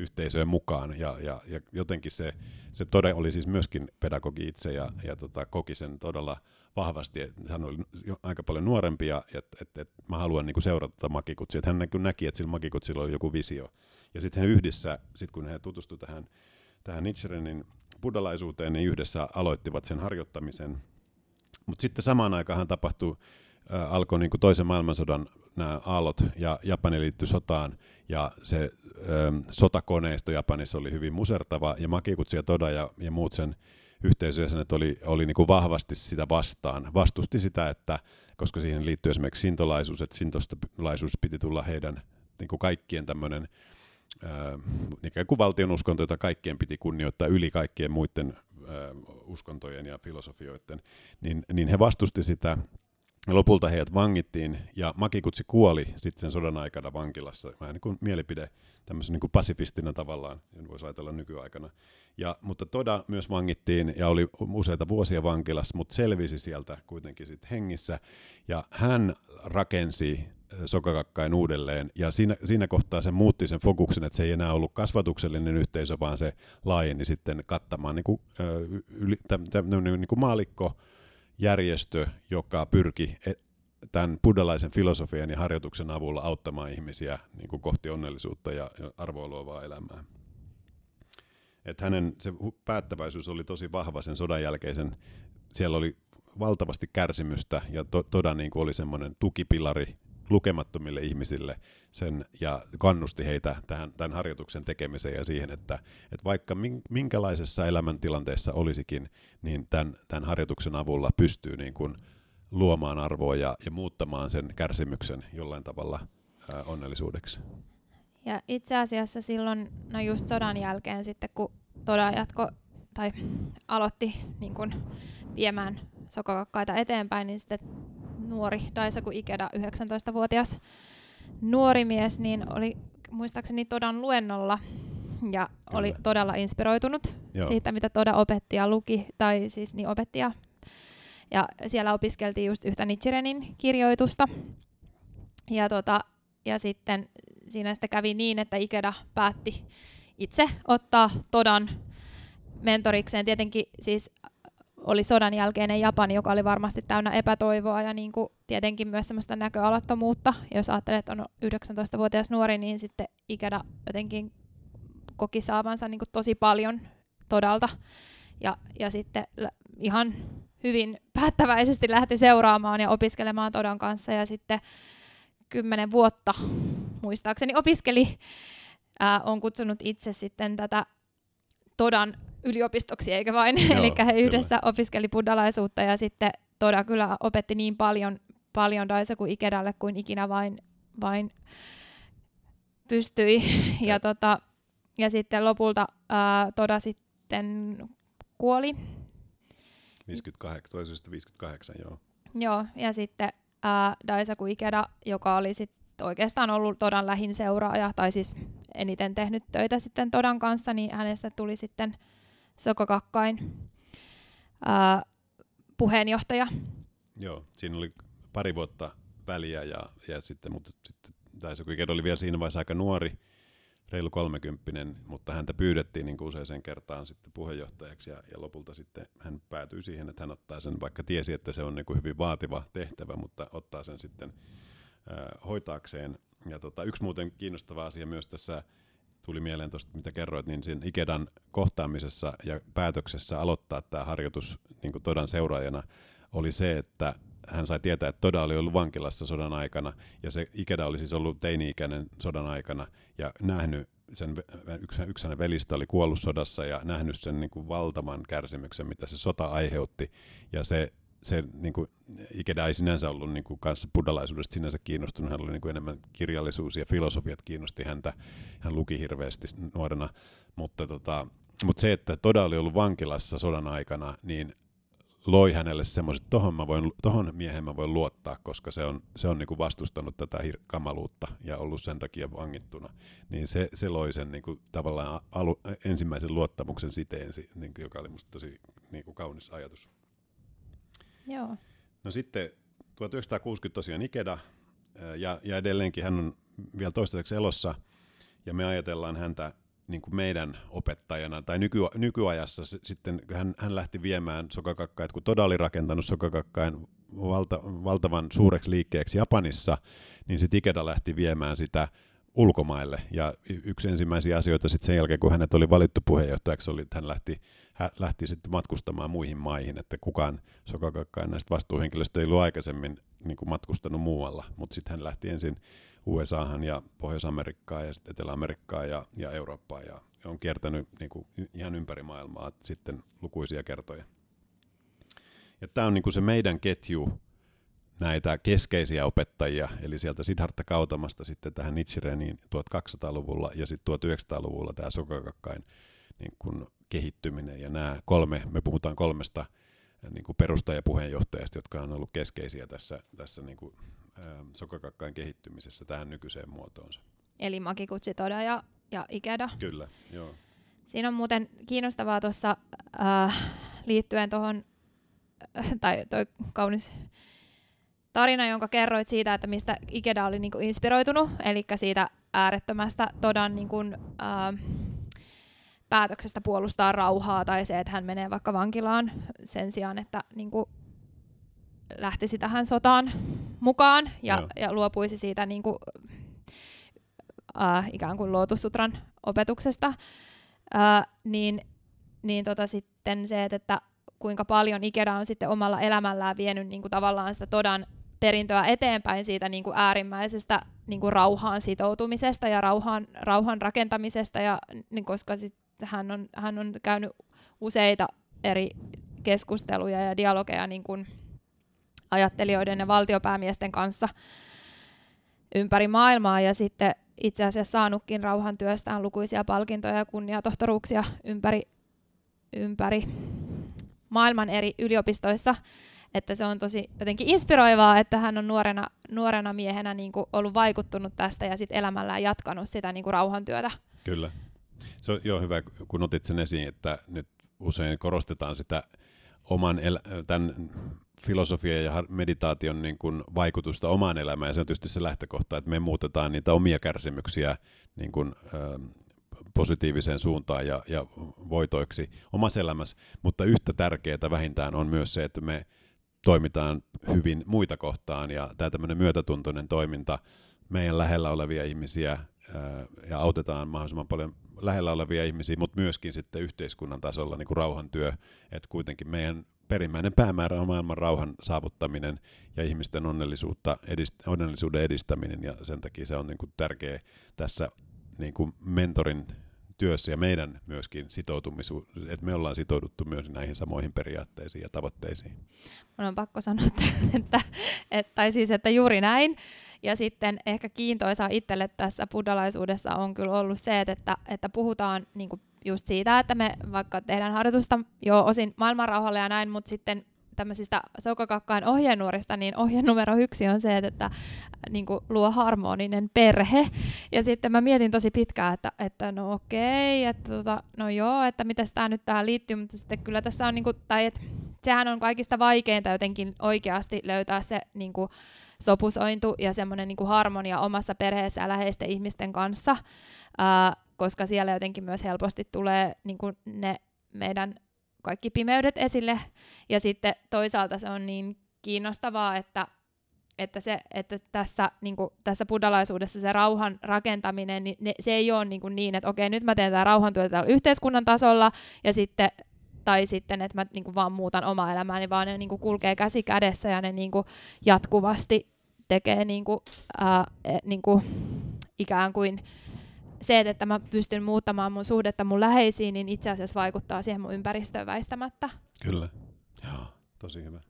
yhteisöön mukaan. Ja, ja, ja jotenkin se, se todella oli siis myöskin pedagogi itse ja, ja tota, koki sen todella vahvasti. Hän oli aika paljon nuorempi ja että et, et, mä haluan niinku seurata Makikutsia. Että hän niin näki, että sillä Makikutsilla oli joku visio. Ja sitten he yhdessä, sit kun he tutustuivat tähän, tähän Nietzscherenin buddhalaisuuteen, niin yhdessä aloittivat sen harjoittamisen. Mutta sitten samaan aikaan tapahtui, äh, alkoi niin kuin toisen maailmansodan nämä aallot ja Japani liittyi sotaan ja se äh, sotakoneisto Japanissa oli hyvin musertava ja Makikutsi ja Toda ja, ja muut sen yhteisöjäsenet oli, oli niin kuin vahvasti sitä vastaan. Vastusti sitä, että koska siihen liittyy esimerkiksi sintolaisuus, että sintolaisuus piti tulla heidän niin kuin kaikkien tämmöinen ikään kuin valtion uskonto, jota kaikkien piti kunnioittaa yli kaikkien muiden uskontojen ja filosofioiden, niin, niin he vastusti sitä lopulta heidät vangittiin ja Makikutsi kuoli sitten sen sodan aikana vankilassa, vähän niin kuin mielipide tämmöisen niin kuin pasifistina tavallaan, voisi ajatella nykyaikana. Ja, mutta Toda myös vangittiin ja oli useita vuosia vankilassa, mutta selvisi sieltä kuitenkin sitten hengissä. Ja hän rakensi Sokakakkain uudelleen, ja siinä, siinä kohtaa se muutti sen fokuksen, että se ei enää ollut kasvatuksellinen yhteisö, vaan se laajeni sitten kattamaan niin kuin, yli, täm, täm, niin kuin maalikko, järjestö, joka pyrki e, tämän buddhalaisen filosofian ja harjoituksen avulla auttamaan ihmisiä niin kuin kohti onnellisuutta ja, arvoa luovaa elämää. Et hänen se päättäväisyys oli tosi vahva sen sodan jälkeisen. Siellä oli valtavasti kärsimystä ja to, Toda niin kuin oli semmoinen tukipilari lukemattomille ihmisille sen ja kannusti heitä tähän, tämän harjoituksen tekemiseen ja siihen, että, että vaikka minkälaisessa elämäntilanteessa olisikin, niin tämän, tämän harjoituksen avulla pystyy niin kuin luomaan arvoa ja, ja muuttamaan sen kärsimyksen jollain tavalla ää, onnellisuudeksi. Ja itse asiassa silloin, no just sodan jälkeen sitten, kun Toda jatko tai aloitti niin kun, viemään sokokakkaita eteenpäin, niin sitten nuori Daisaku Ikeda, 19-vuotias nuori mies, niin oli muistaakseni Todan luennolla ja Kyllä. oli todella inspiroitunut Joo. siitä, mitä Toda opetti ja luki, tai siis niin opetti ja, ja siellä opiskeltiin just yhtä Nichirenin kirjoitusta. Ja, tota, ja sitten siinä sitten kävi niin, että Ikeda päätti itse ottaa Todan mentorikseen. Tietenkin siis oli sodan jälkeinen Japani, joka oli varmasti täynnä epätoivoa ja niin kuin tietenkin myös semmoista näköalattomuutta. Jos ajattelet, että on 19-vuotias nuori, niin sitten Ikeda jotenkin koki saavansa niin kuin tosi paljon todalta. Ja, ja sitten ihan hyvin päättäväisesti lähti seuraamaan ja opiskelemaan Todan kanssa. Ja sitten kymmenen vuotta muistaakseni opiskeli, ää, on kutsunut itse sitten tätä Todan yliopistoksi, eikä vain. Eli he yhdessä kyllä. opiskeli buddhalaisuutta ja sitten Toda kyllä opetti niin paljon, paljon Daisaku Ikedalle kuin ikinä vain, vain pystyi. Ja, tota, ja sitten lopulta ää, Toda sitten kuoli. 58, toisesta 58, joo. Joo, ja sitten ää, Daisaku Ikeda, joka oli sitten oikeastaan ollut Todan lähin seuraaja, tai siis eniten tehnyt töitä sitten Todan kanssa, niin hänestä tuli sitten Sokokakkain ää, puheenjohtaja. Joo, siinä oli pari vuotta väliä, ja, ja sitten, mutta sitten Daisaku oli vielä siinä vaiheessa aika nuori, reilu kolmekymppinen, mutta häntä pyydettiin niin useaseen kertaan sitten puheenjohtajaksi ja, ja lopulta sitten hän päätyi siihen, että hän ottaa sen, vaikka tiesi, että se on niin kuin hyvin vaativa tehtävä, mutta ottaa sen sitten äh, hoitaakseen. Ja tota, yksi muuten kiinnostava asia myös tässä tuli mieleen tuosta, mitä kerroit, niin siinä Ikedan kohtaamisessa ja päätöksessä aloittaa tämä harjoitus niin kuin Todan seuraajana oli se, että hän sai tietää, että Toda oli ollut vankilassa sodan aikana, ja se Ikeda oli siis ollut teini-ikäinen sodan aikana, ja nähnyt sen, yksi, yksi hänen velistä oli kuollut sodassa, ja nähnyt sen niin kuin valtavan kärsimyksen, mitä se sota aiheutti, ja se se niin kuin, Ikeda ei sinänsä ollut niin kuin, kanssa buddhalaisuudesta sinänsä kiinnostunut, hän oli niin kuin, enemmän kirjallisuus ja filosofiat kiinnosti häntä, hän luki hirveästi nuorena, mutta, tota, mutta se, että Toda oli ollut vankilassa sodan aikana, niin loi hänelle semmoiset, tohon, mä voin, tohon miehen mä voin luottaa, koska se on, se on niinku vastustanut tätä hir- kamaluutta ja ollut sen takia vangittuna. Niin se, se loi sen niinku tavallaan alu, ensimmäisen luottamuksen siteen, niinku, joka oli musta tosi niinku kaunis ajatus. Joo. No sitten 1960 tosiaan Ikeda, ja, ja edelleenkin hän on vielä toistaiseksi elossa, ja me ajatellaan häntä niin kuin meidän opettajana, tai nyky, nykyajassa sitten hän, hän lähti viemään Sokakakkaa, kun Toda oli rakentanut Sokakakkain valta, valtavan suureksi liikkeeksi Japanissa, niin sitten Ikeda lähti viemään sitä ulkomaille. Ja yksi ensimmäisiä asioita sitten sen jälkeen, kun hänet oli valittu puheenjohtajaksi, oli, että hän lähti, lähti sitten matkustamaan muihin maihin, että kukaan Sokakakkaan näistä vastuuhenkilöistä ei ollut aikaisemmin niin kuin matkustanut muualla, mutta sitten hän lähti ensin USAhan ja Pohjois-Amerikkaan ja sitten Etelä-Amerikkaan ja, ja Eurooppaan ja, ja on kiertänyt niin kuin ihan ympäri maailmaa sitten lukuisia kertoja. Ja tämä on niin kuin se meidän ketju näitä keskeisiä opettajia, eli sieltä Siddhartha Kautamasta sitten tähän Nichireniin 1200-luvulla ja sitten 1900-luvulla tämä Sokakakkain niin kuin kehittyminen. Ja nämä kolme, me puhutaan kolmesta niin kuin perustajapuheenjohtajasta, jotka on ollut keskeisiä tässä, tässä niin kuin, ää, Sokakakkain kehittymisessä tähän nykyiseen muotoonsa. Eli Makikutsi Toda ja, ja Ikeda. Kyllä, joo. Siinä on muuten kiinnostavaa tuossa äh, liittyen tuohon, äh, tai toi kaunis tarina, jonka kerroit siitä, että mistä Ikeda oli niinku inspiroitunut, eli siitä äärettömästä Todan niinku, äh, päätöksestä puolustaa rauhaa tai se, että hän menee vaikka vankilaan sen sijaan, että niinku, lähtisi tähän sotaan mukaan ja, ja luopuisi siitä niinku, äh, ikään kuin Lootussutran opetuksesta, äh, niin, niin tota sitten se, että kuinka paljon Ikeda on sitten omalla elämällään vienyt niin kuin tavallaan sitä Todan perintöä eteenpäin siitä niin kuin äärimmäisestä niin kuin rauhaan sitoutumisesta ja rauhan, rauhan rakentamisesta, ja, niin koska sit hän, on, hän on käynyt useita eri keskusteluja ja dialogeja niin kuin ajattelijoiden ja valtiopäämiesten kanssa ympäri maailmaa ja sitten itse asiassa saanutkin rauhantyöstään lukuisia palkintoja ja kunniatohtoruuksia ympäri, ympäri maailman eri yliopistoissa. Että se on tosi jotenkin inspiroivaa, että hän on nuorena, nuorena miehenä niin kuin ollut vaikuttunut tästä ja sitten elämällään jatkanut sitä niin kuin rauhantyötä. Kyllä. Se on jo hyvä, kun otit sen esiin, että nyt usein korostetaan sitä oman el- tämän filosofian ja meditaation niin kuin vaikutusta omaan elämään. Ja se on tietysti se lähtökohta, että me muutetaan niitä omia kärsimyksiä niin kuin, ö, positiiviseen suuntaan ja, ja voitoiksi omassa elämässä. Mutta yhtä tärkeää vähintään on myös se, että me toimitaan hyvin muita kohtaan ja tämä tämmöinen myötätuntoinen toiminta meidän lähellä olevia ihmisiä ja autetaan mahdollisimman paljon lähellä olevia ihmisiä, mutta myöskin sitten yhteiskunnan tasolla niin kuin rauhantyö, että kuitenkin meidän perimmäinen päämäärä on maailman rauhan saavuttaminen ja ihmisten onnellisuutta, edist, onnellisuuden edistäminen ja sen takia se on niin kuin tärkeä tässä niin kuin mentorin työssä ja meidän myöskin sitoutumisuus, että me ollaan sitouduttu myös näihin samoihin periaatteisiin ja tavoitteisiin. Mun on pakko sanoa, että, että, että, tai siis, että juuri näin. Ja sitten ehkä kiintoisa itselle tässä buddhalaisuudessa on kyllä ollut se, että, että puhutaan niin kuin just siitä, että me vaikka tehdään harjoitusta jo osin maailmanrauhalle ja näin, mutta sitten tämmöisistä Soukakakkain ohjenuorista, niin ohje numero yksi on se, että, niin kuin luo harmoninen perhe. Ja sitten mä mietin tosi pitkään, että, että no okei, että tota, no joo, että mitä tämä nyt tähän liittyy, mutta sitten kyllä tässä on, niin kuin, tai että sehän on kaikista vaikeinta jotenkin oikeasti löytää se niin kuin, sopusointu ja semmoinen niin harmonia omassa perheessä ja läheisten ihmisten kanssa, ää, koska siellä jotenkin myös helposti tulee niin kuin ne meidän kaikki pimeydet esille. Ja sitten toisaalta se on niin kiinnostavaa, että, että, se, että tässä, niin kuin, tässä buddhalaisuudessa se rauhan rakentaminen, niin ne, se ei ole niin, kuin niin, että okei, nyt mä teen tätä rauhantyötä täällä yhteiskunnan tasolla, ja sitten tai sitten, että mä niin kuin vaan muutan omaa elämääni, vaan ne niin kuin kulkee käsi kädessä ja ne niin kuin jatkuvasti tekee niin kuin, ää, e, niin kuin ikään kuin se, että mä pystyn muuttamaan mun suhdetta mun läheisiin, niin itse asiassa vaikuttaa siihen mun ympäristöön väistämättä. Kyllä. Joo, tosi hyvä.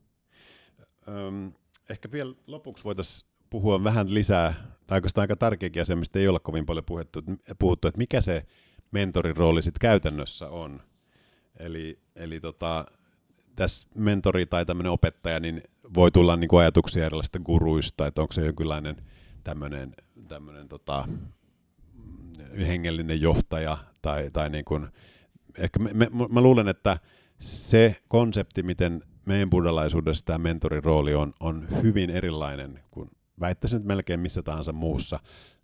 Öm, ehkä vielä lopuksi voitaisiin puhua vähän lisää, tai oikeastaan aika tärkeäkin asia, mistä ei ole kovin paljon puhuttu, puhuttu että mikä se mentorin rooli sitten käytännössä on. Eli, eli tota, tässä mentori tai tämmöinen opettaja, niin voi tulla niin kuin ajatuksia erilaisista guruista, että onko se jonkinlainen tämmöinen, tämmöinen tota, hengellinen johtaja tai, tai niin kuin, ehkä me, me, mä luulen, että se konsepti, miten meidän buddhalaisuudessa tämä mentorin rooli on, on hyvin erilainen kuin väittäisin, että melkein missä tahansa muussa.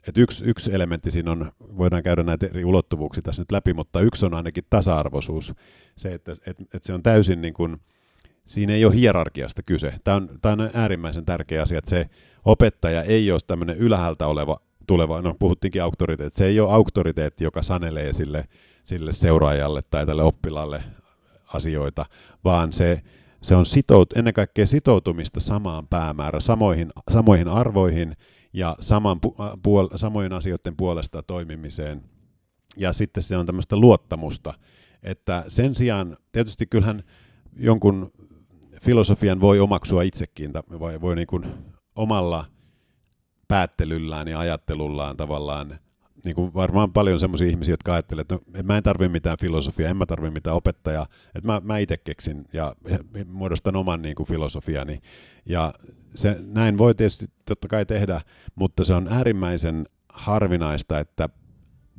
Et yksi, yksi elementti siinä on, voidaan käydä näitä eri ulottuvuuksia tässä nyt läpi, mutta yksi on ainakin tasa-arvoisuus. Se, että et, et se on täysin niin kuin, siinä ei ole hierarkiasta kyse. Tämä on, tämä on äärimmäisen tärkeä asia, että se opettaja ei ole tämmöinen ylhäältä oleva tuleva, no puhuttiinkin auktoriteetti, se ei ole auktoriteetti, joka sanelee sille, sille seuraajalle tai tälle oppilaalle asioita, vaan se, se on sitout, ennen kaikkea sitoutumista samaan päämäärään, samoihin, samoihin arvoihin ja saman, puol, samojen asioiden puolesta toimimiseen. Ja sitten se on tämmöistä luottamusta, että sen sijaan, tietysti kyllähän jonkun filosofian voi omaksua itsekin, voi, voi niin kuin omalla päättelyllään ja ajattelullaan tavallaan, niin kuin varmaan paljon semmoisia ihmisiä, jotka ajattelee, että no, mä en tarvitse mitään filosofiaa, en mä tarvitse mitään opettajaa, että mä, mä itse keksin ja muodostan oman niin kuin filosofiani. Ja se, näin voi tietysti totta kai tehdä, mutta se on äärimmäisen harvinaista, että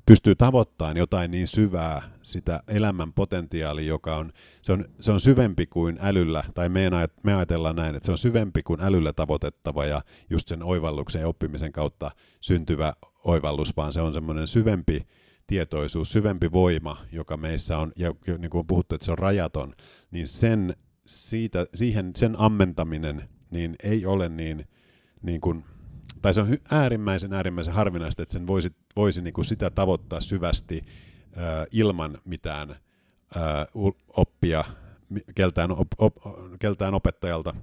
pystyy tavoittamaan jotain niin syvää, sitä elämän potentiaalia, joka on, se on, se on syvempi kuin älyllä, tai me, me ajatellaan näin, että se on syvempi kuin älyllä tavoitettava ja just sen oivalluksen ja oppimisen kautta syntyvä oivallus, vaan se on semmoinen syvempi tietoisuus, syvempi voima, joka meissä on, ja niin kuin on puhuttu, että se on rajaton, niin sen, siitä, siihen, sen ammentaminen niin ei ole niin, niin kuin, tai se on äärimmäisen äärimmäisen harvinaista, että sen voisi, voisi niin kuin sitä tavoittaa syvästi äh, ilman mitään äh, oppia keltään, op, op, keltään opettajalta.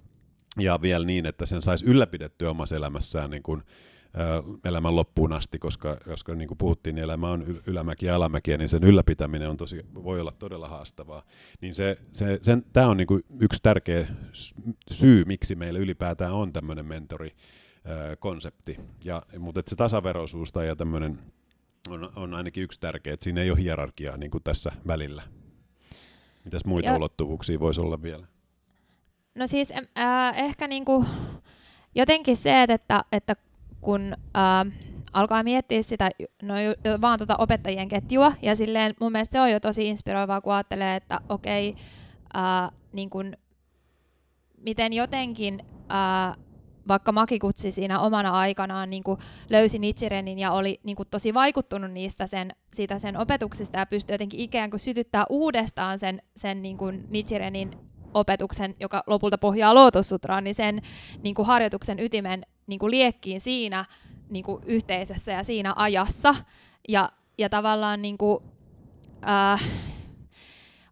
ja vielä niin, että sen saisi ylläpidettyä omassa elämässään niin kuin, elämän loppuun asti, koska, koska niin kuin puhuttiin, niin elämä on ylämäki ja alamäkiä, niin sen ylläpitäminen on tosi, voi olla todella haastavaa. Niin se, se, sen, tämä on niin kuin yksi tärkeä syy, miksi meillä ylipäätään on tämmöinen mentori-konsepti. Ja, mutta että se tasaveroisuus tai ja tämmöinen on, on ainakin yksi tärkeä, että siinä ei ole hierarkiaa niin kuin tässä välillä. Mitäs muita ja, ulottuvuuksia voisi olla vielä? No siis äh, ehkä niinku, jotenkin se, että, että kun äh, alkaa miettiä sitä, no vaan tota opettajien ketjua, ja silleen mun mielestä se on jo tosi inspiroivaa, kun ajattelee, että okei, äh, niin kun, miten jotenkin äh, vaikka Makikutsi siinä omana aikanaan niin kuin löysi Nichirenin ja oli niin kuin tosi vaikuttunut niistä sen, siitä sen opetuksesta ja pystyi jotenkin ikään kuin sytyttää uudestaan sen, sen niin kuin Nichirenin opetuksen, joka lopulta pohjaa Lotussutraan, niin sen niin kuin harjoituksen ytimen niin kuin liekkiin siinä niin kuin yhteisössä ja siinä ajassa. Ja, ja tavallaan niin kuin, äh,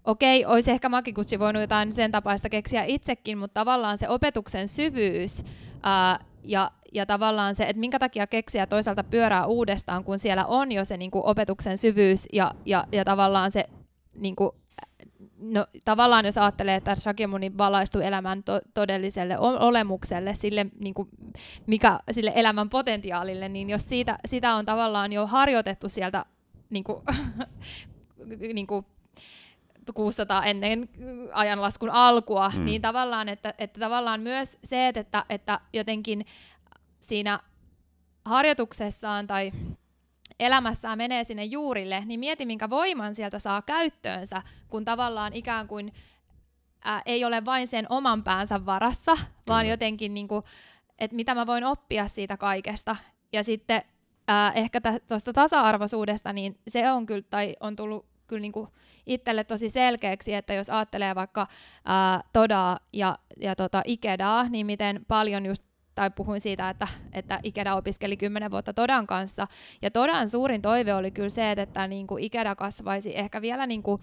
okei, olisi ehkä Makikutsi voinut jotain sen tapaista keksiä itsekin, mutta tavallaan se opetuksen syvyys ää, ja, ja tavallaan se, että minkä takia keksiä toisaalta pyörää uudestaan, kun siellä on jo se niin kuin opetuksen syvyys ja, ja, ja tavallaan se niin kuin, no, tavallaan jos ajattelee, että Shakyamuni valaistui elämän to- todelliselle olemukselle, sille, niin kuin, mikä, sille elämän potentiaalille, niin jos siitä, sitä on tavallaan jo harjoitettu sieltä niin kuin, niin kuin 600 ennen ajanlaskun alkua, mm. niin tavallaan, että, että tavallaan myös se, että, että jotenkin siinä harjoituksessaan tai elämässään menee sinne juurille, niin mieti, minkä voiman sieltä saa käyttöönsä, kun tavallaan ikään kuin ää, ei ole vain sen oman päänsä varassa, Kyllä. vaan jotenkin, niin kuin, että mitä mä voin oppia siitä kaikesta. Ja sitten ää, ehkä tuosta tasa-arvoisuudesta, niin se on kyllä, tai on tullut kyllä niin kuin itselle tosi selkeäksi, että jos ajattelee vaikka ää, Todaa ja, ja tota Ikedaa, niin miten paljon just tai puhuin siitä, että, että Ikeda opiskeli kymmenen vuotta Todan kanssa. Ja Todan suurin toive oli kyllä se, että, että niin kuin Ikeda kasvaisi ehkä vielä niin kuin,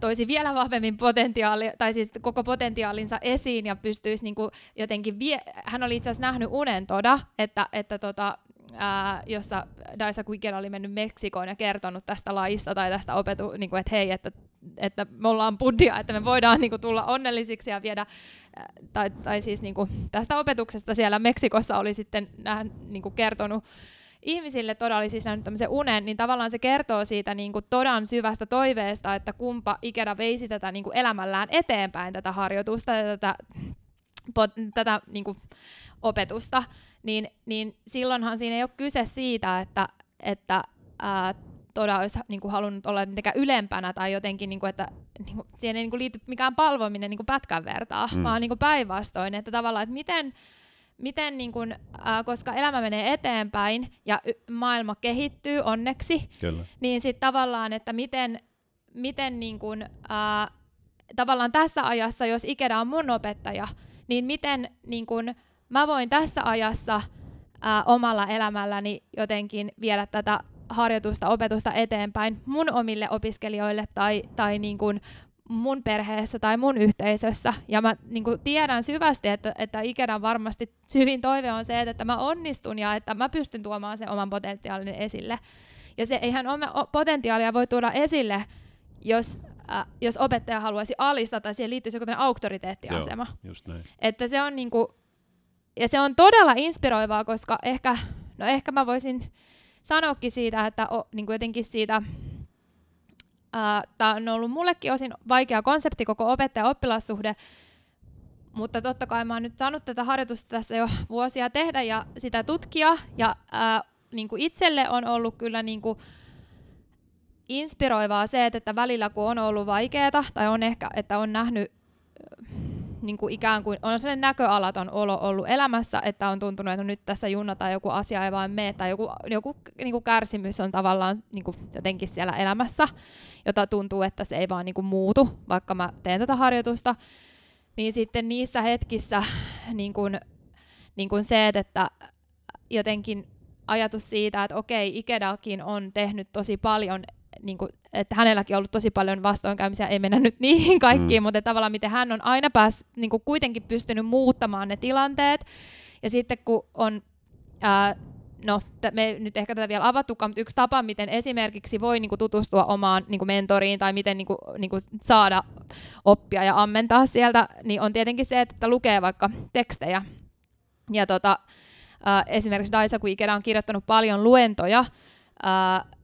toisi vielä vahvemmin potentiaali, tai siis koko potentiaalinsa esiin ja pystyisi niin kuin jotenkin, vie- hän oli itse asiassa nähnyt unen toda, että, että tota, ää, jossa Daisa Ikeda oli mennyt Meksikoon ja kertonut tästä laista tai tästä opetu, niin kuin, että hei, että, että me ollaan buddhia, että me voidaan niin kuin, tulla onnellisiksi ja viedä, ää, tai, tai siis niin kuin, tästä opetuksesta siellä Meksikossa oli sitten nää, niin kuin, kertonut ihmisille todella oli siis nähnyt tämmöisen unen, niin tavallaan se kertoo siitä niin kuin todan syvästä toiveesta, että kumpa Ikeda veisi tätä niin kuin elämällään eteenpäin, tätä harjoitusta ja tätä, pot, tätä niin kuin opetusta, niin, niin silloinhan siinä ei ole kyse siitä, että, että ää, Toda olisi niin kuin, halunnut olla mitenkään ylempänä tai jotenkin, niin kuin, että niin kuin, siihen ei niin kuin, liity mikään palvominen niin kuin pätkän vertaa, mm. vaan niin kuin päinvastoin, että tavallaan, että miten, miten niin kuin, äh, koska elämä menee eteenpäin ja y- maailma kehittyy onneksi, Kyllä. niin sitten tavallaan, että miten, miten niin kuin, äh, tavallaan tässä ajassa, jos Ikeda on mun opettaja, niin miten niin kuin, mä voin tässä ajassa äh, omalla elämälläni jotenkin viedä tätä harjoitusta, opetusta eteenpäin mun omille opiskelijoille tai, tai niin kuin mun perheessä tai mun yhteisössä. Ja mä niin kuin tiedän syvästi, että, että ikänä varmasti syvin toive on se, että mä onnistun ja että mä pystyn tuomaan sen oman potentiaalinen esille. Ja se eihän oma potentiaalia voi tuoda esille, jos, äh, jos opettaja haluaisi alistaa tai siihen liittyisi joku auktoriteettiasema. Joo, just näin. Että se on niin kuin, ja se on todella inspiroivaa, koska ehkä, no ehkä mä voisin sanoakin siitä, että o, niin kuin jotenkin siitä Tämä on ollut mullekin osin vaikea konsepti, koko opettaja-oppilassuhde, mutta totta kai mä oon nyt saanut tätä harjoitusta tässä jo vuosia tehdä ja sitä tutkia, ja ää, niin kuin itselle on ollut kyllä niin kuin inspiroivaa se, että välillä kun on ollut vaikeaa, tai on ehkä, että on nähnyt niin kuin ikään kuin on sellainen näköalaton olo ollut elämässä, että on tuntunut, että nyt tässä junnataan joku asia ei vaan mene, tai joku, joku niin kuin kärsimys on tavallaan niin kuin jotenkin siellä elämässä, jota tuntuu, että se ei vaan niin kuin muutu, vaikka mä teen tätä harjoitusta, niin sitten niissä hetkissä niin kuin, niin kuin se, että jotenkin ajatus siitä, että okei, Ikedakin on tehnyt tosi paljon niin kuin, että hänelläkin on ollut tosi paljon vastoinkäymisiä, ei mennä nyt niihin kaikkiin, mm. mutta tavallaan miten hän on aina pääs, niin kuin kuitenkin pystynyt muuttamaan ne tilanteet. Ja sitten kun on ää, no, me nyt ehkä tätä vielä avattukaan, mutta yksi tapa, miten esimerkiksi voi niin kuin, tutustua omaan niin kuin, mentoriin tai miten niin kuin, niin kuin, saada oppia ja ammentaa sieltä, niin on tietenkin se, että lukee vaikka tekstejä. Ja tota, äh, esimerkiksi Daisaku Ikeda on kirjoittanut paljon luentoja äh,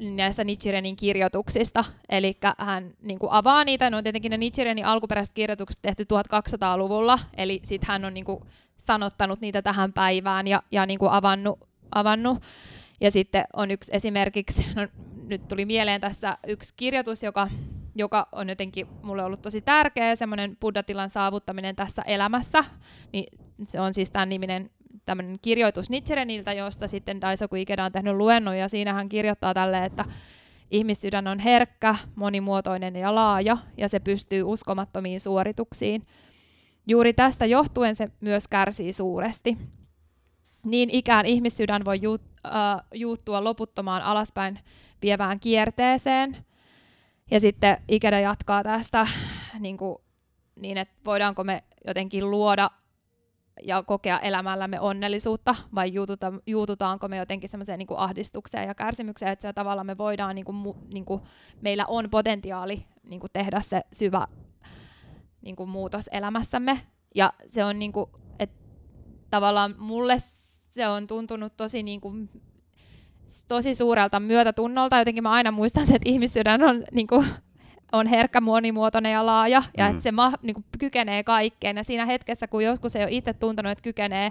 näistä Nichirenin kirjoituksista, eli hän niin kuin avaa niitä, ne on tietenkin ne Nichirenin alkuperäiset kirjoitukset tehty 1200-luvulla, eli sitten hän on niin kuin, sanottanut niitä tähän päivään ja, ja niin kuin avannut avannut. Ja sitten on yksi esimerkiksi, no, nyt tuli mieleen tässä yksi kirjoitus, joka, joka on jotenkin mulle ollut tosi tärkeä, semmoinen buddhatilan saavuttaminen tässä elämässä. Niin se on siis tämän niminen tämmöinen kirjoitus Nietzschereniltä, josta sitten Daisaku Ikeda on tehnyt luennon, ja siinä hän kirjoittaa tälle, että ihmissydän on herkkä, monimuotoinen ja laaja, ja se pystyy uskomattomiin suorituksiin. Juuri tästä johtuen se myös kärsii suuresti. Niin ikään ihmissydän voi juut, äh, juuttua loputtomaan alaspäin vievään kierteeseen. Ja sitten Ikeda jatkaa tästä, niin, kuin, niin että voidaanko me jotenkin luoda ja kokea elämällämme onnellisuutta, vai juututa, juututaanko me jotenkin semmoiseen niin ahdistukseen ja kärsimykseen, että se tavalla me voidaan, niin kuin, niin kuin, meillä on potentiaali niin kuin tehdä se syvä niin kuin muutos elämässämme. Ja se on niin kuin, että tavallaan mulle se on tuntunut tosi niin kuin, tosi suurelta myötätunnolta. Jotenkin mä aina muistan, että ihmissydän on, niin kuin, on herkkä, monimuotoinen ja laaja, ja mm. että se ma, niin kuin, kykenee kaikkeen. Ja siinä hetkessä, kun joskus ei ole itse tuntenut, että kykenee,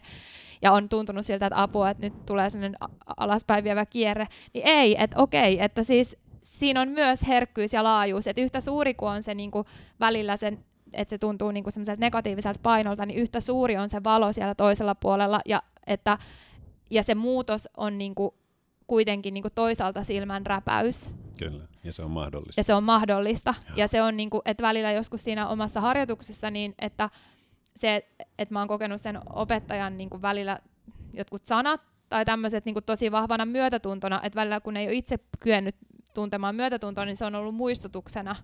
ja on tuntunut siltä, että apua, että nyt tulee sellainen alaspäin vievä kierre, niin ei, että okei, että siis siinä on myös herkkyys ja laajuus, että yhtä suuri kuin on se niin kuin, välillä sen että se tuntuu niin kuin negatiiviselta painolta, niin yhtä suuri on se valo siellä toisella puolella, ja että, ja se muutos on niin kuin kuitenkin niin kuin toisaalta silmän räpäys. Kyllä, ja se on mahdollista. Ja se on mahdollista. Ja, ja se on, niin kuin, että välillä joskus siinä omassa harjoituksessa, niin että se, että mä oon kokenut sen opettajan niin kuin välillä jotkut sanat tai tämmöiset niin tosi vahvana myötätuntona, että välillä kun ei ole itse kyennyt tuntemaan myötätuntoa, niin se on ollut muistutuksena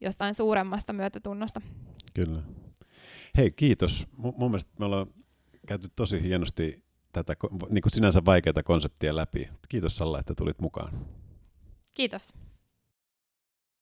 jostain suuremmasta myötätunnosta. Kyllä. Hei, kiitos. M- mun mielestä me ollaan käyty tosi hienosti tätä niin kuin sinänsä vaikeaa konseptia läpi. Kiitos Salla, että tulit mukaan. Kiitos.